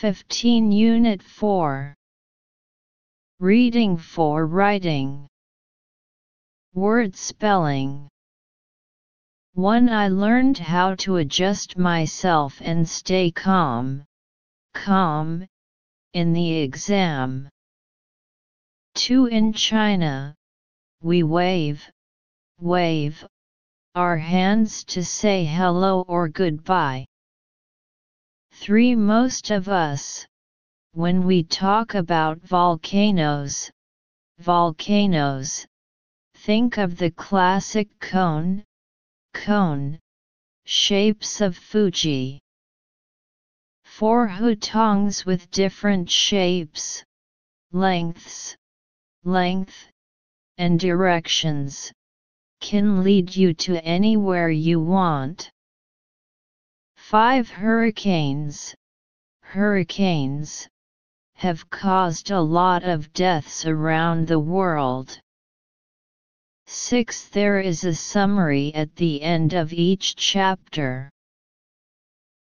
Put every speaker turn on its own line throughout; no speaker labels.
15 Unit 4 Reading for Writing Word Spelling 1. I learned how to adjust myself and stay calm, calm, in the exam. 2. In China, we wave, wave, our hands to say hello or goodbye. 3. Most of us, when we talk about volcanoes, volcanoes, think of the classic cone, cone, shapes of Fuji. 4 hutongs with different shapes, lengths, length, and directions, can lead you to anywhere you want. 5 hurricanes, hurricanes, have caused a lot of deaths around the world. 6. There is a summary at the end of each chapter.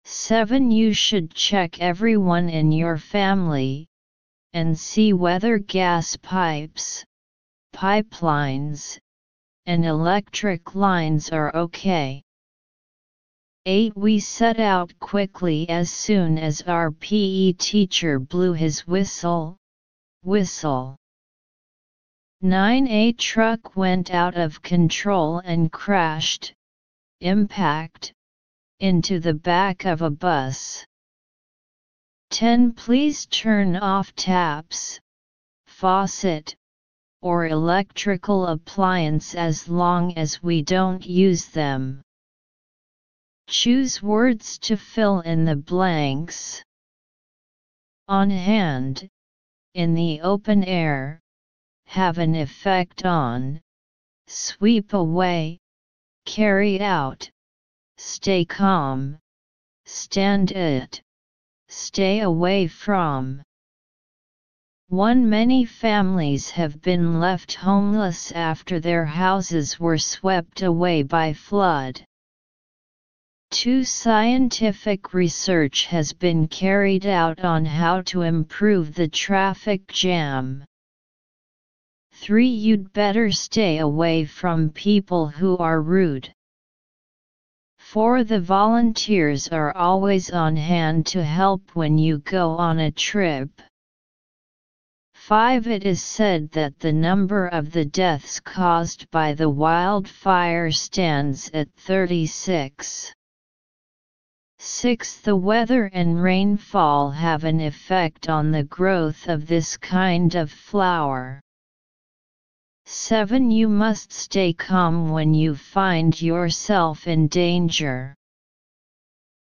7. You should check everyone in your family, and see whether gas pipes, pipelines, and electric lines are okay. 8. We set out quickly as soon as our PE teacher blew his whistle. Whistle. 9. A truck went out of control and crashed. Impact into the back of a bus. 10. Please turn off taps, faucet, or electrical appliance as long as we don't use them. Choose words to fill in the blanks. On hand, in the open air, have an effect on, sweep away, carry out, stay calm, stand it, stay away from. 1. Many families have been left homeless after their houses were swept away by flood. 2. Scientific research has been carried out on how to improve the traffic jam. 3. You'd better stay away from people who are rude. 4. The volunteers are always on hand to help when you go on a trip. 5. It is said that the number of the deaths caused by the wildfire stands at 36. 6. The weather and rainfall have an effect on the growth of this kind of flower. 7. You must stay calm when you find yourself in danger.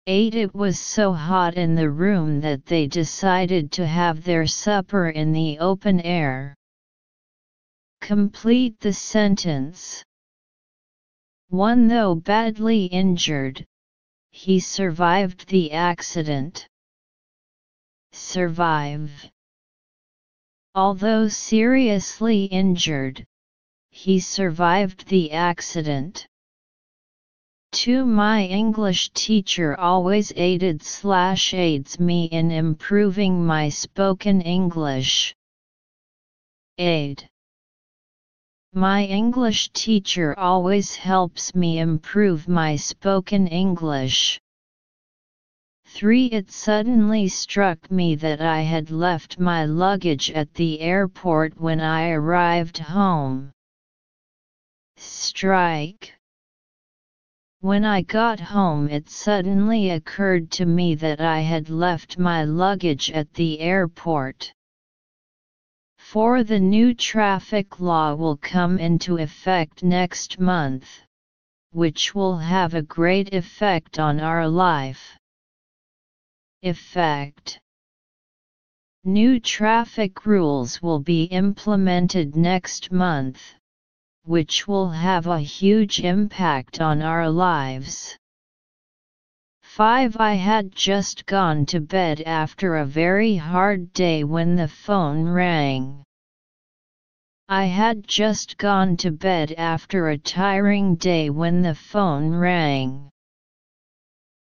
8. It was so hot in the room that they decided to have their supper in the open air. Complete the sentence. 1. Though badly injured, he survived the accident. Survive. Although seriously injured, he survived the accident. 2. My English teacher always aided slash aids me in improving my spoken English. Aid. My English teacher always helps me improve my spoken English. 3. It suddenly struck me that I had left my luggage at the airport when I arrived home. Strike. When I got home, it suddenly occurred to me that I had left my luggage at the airport. 4. The new traffic law will come into effect next month, which will have a great effect on our life. Effect New traffic rules will be implemented next month, which will have a huge impact on our lives. 5. I had just gone to bed after a very hard day when the phone rang. I had just gone to bed after a tiring day when the phone rang.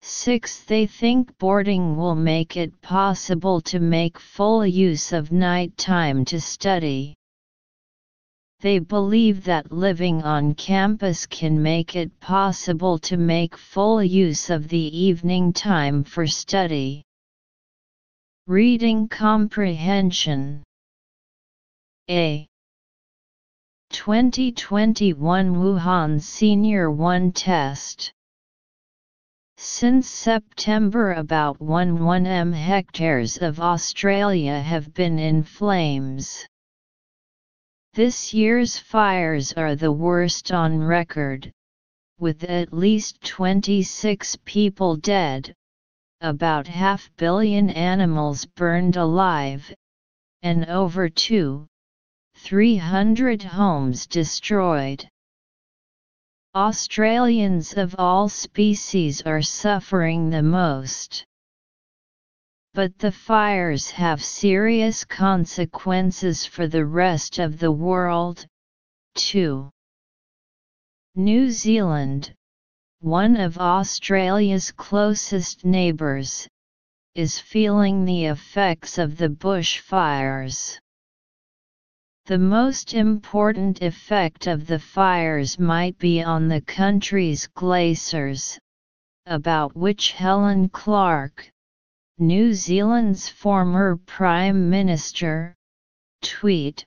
6. They think boarding will make it possible to make full use of night time to study. They believe that living on campus can make it possible to make full use of the evening time for study. Reading comprehension A 2021 Wuhan Senior 1 Test since September about 1 m hectares of Australia have been in flames. This year's fires are the worst on record, with at least 26 people dead, about half billion animals burned alive, and over 2, 300 homes destroyed. Australians of all species are suffering the most. But the fires have serious consequences for the rest of the world, too. New Zealand, one of Australia's closest neighbours, is feeling the effects of the bushfires. The most important effect of the fires might be on the country's glaciers, about which Helen Clark, New Zealand's former Prime Minister, tweet,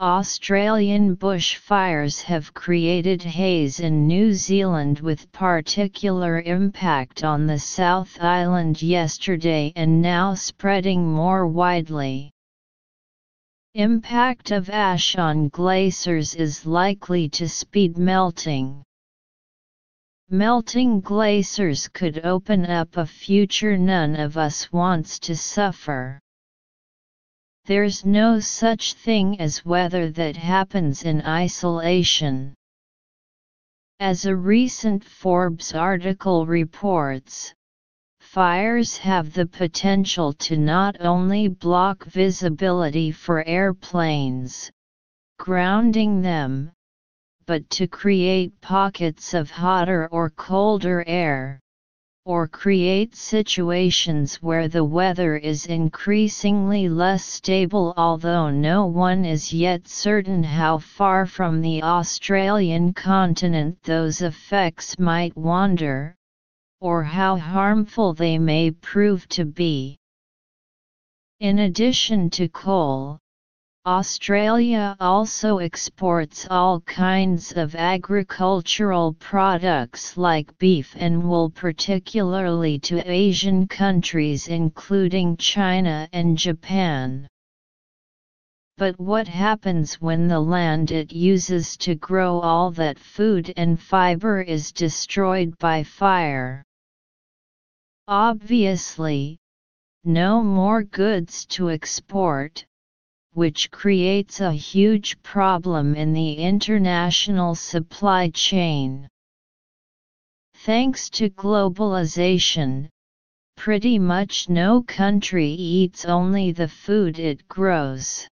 Australian bushfires have created haze in New Zealand with particular impact on the South Island yesterday and now spreading more widely. Impact of ash on glaciers is likely to speed melting. Melting glaciers could open up a future none of us wants to suffer. There's no such thing as weather that happens in isolation. As a recent Forbes article reports, Fires have the potential to not only block visibility for airplanes, grounding them, but to create pockets of hotter or colder air, or create situations where the weather is increasingly less stable although no one is yet certain how far from the Australian continent those effects might wander, or how harmful they may prove to be. In addition to coal, Australia also exports all kinds of agricultural products like beef and wool particularly to Asian countries including China and Japan. But what happens when the land it uses to grow all that food and fiber is destroyed by fire? Obviously, no more goods to export, which creates a huge problem in the international supply chain. Thanks to globalization, pretty much no country eats only the food it grows.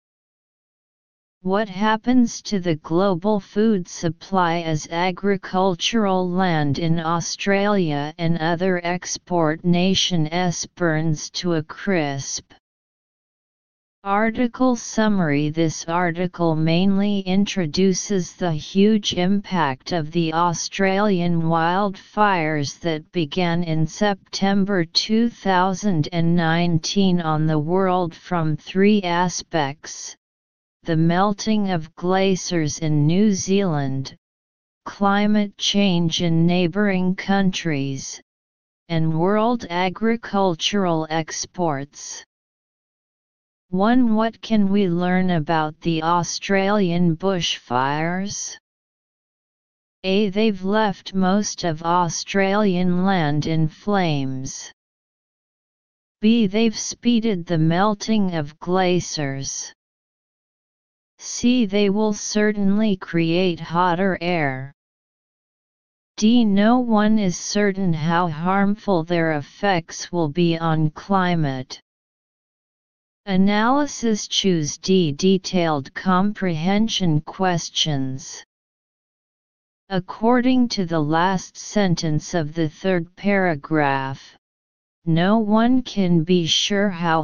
What happens to the global food supply as agricultural land in Australia and other export nations burns to a crisp? Article Summary This article mainly introduces the huge impact of the Australian wildfires that began in September 2019 on the world from three aspects the melting of glaciers in New Zealand, climate change in neighbouring countries, and world agricultural exports. 1. What can we learn about the Australian bushfires? A. They've left most of Australian land in flames. B. They've speeded the melting of glaciers. C. They will certainly create hotter air. D. No one is certain how harmful their effects will be on climate. Analysis Choose D. Detailed comprehension questions. According to the last sentence of the third paragraph, no one can be sure how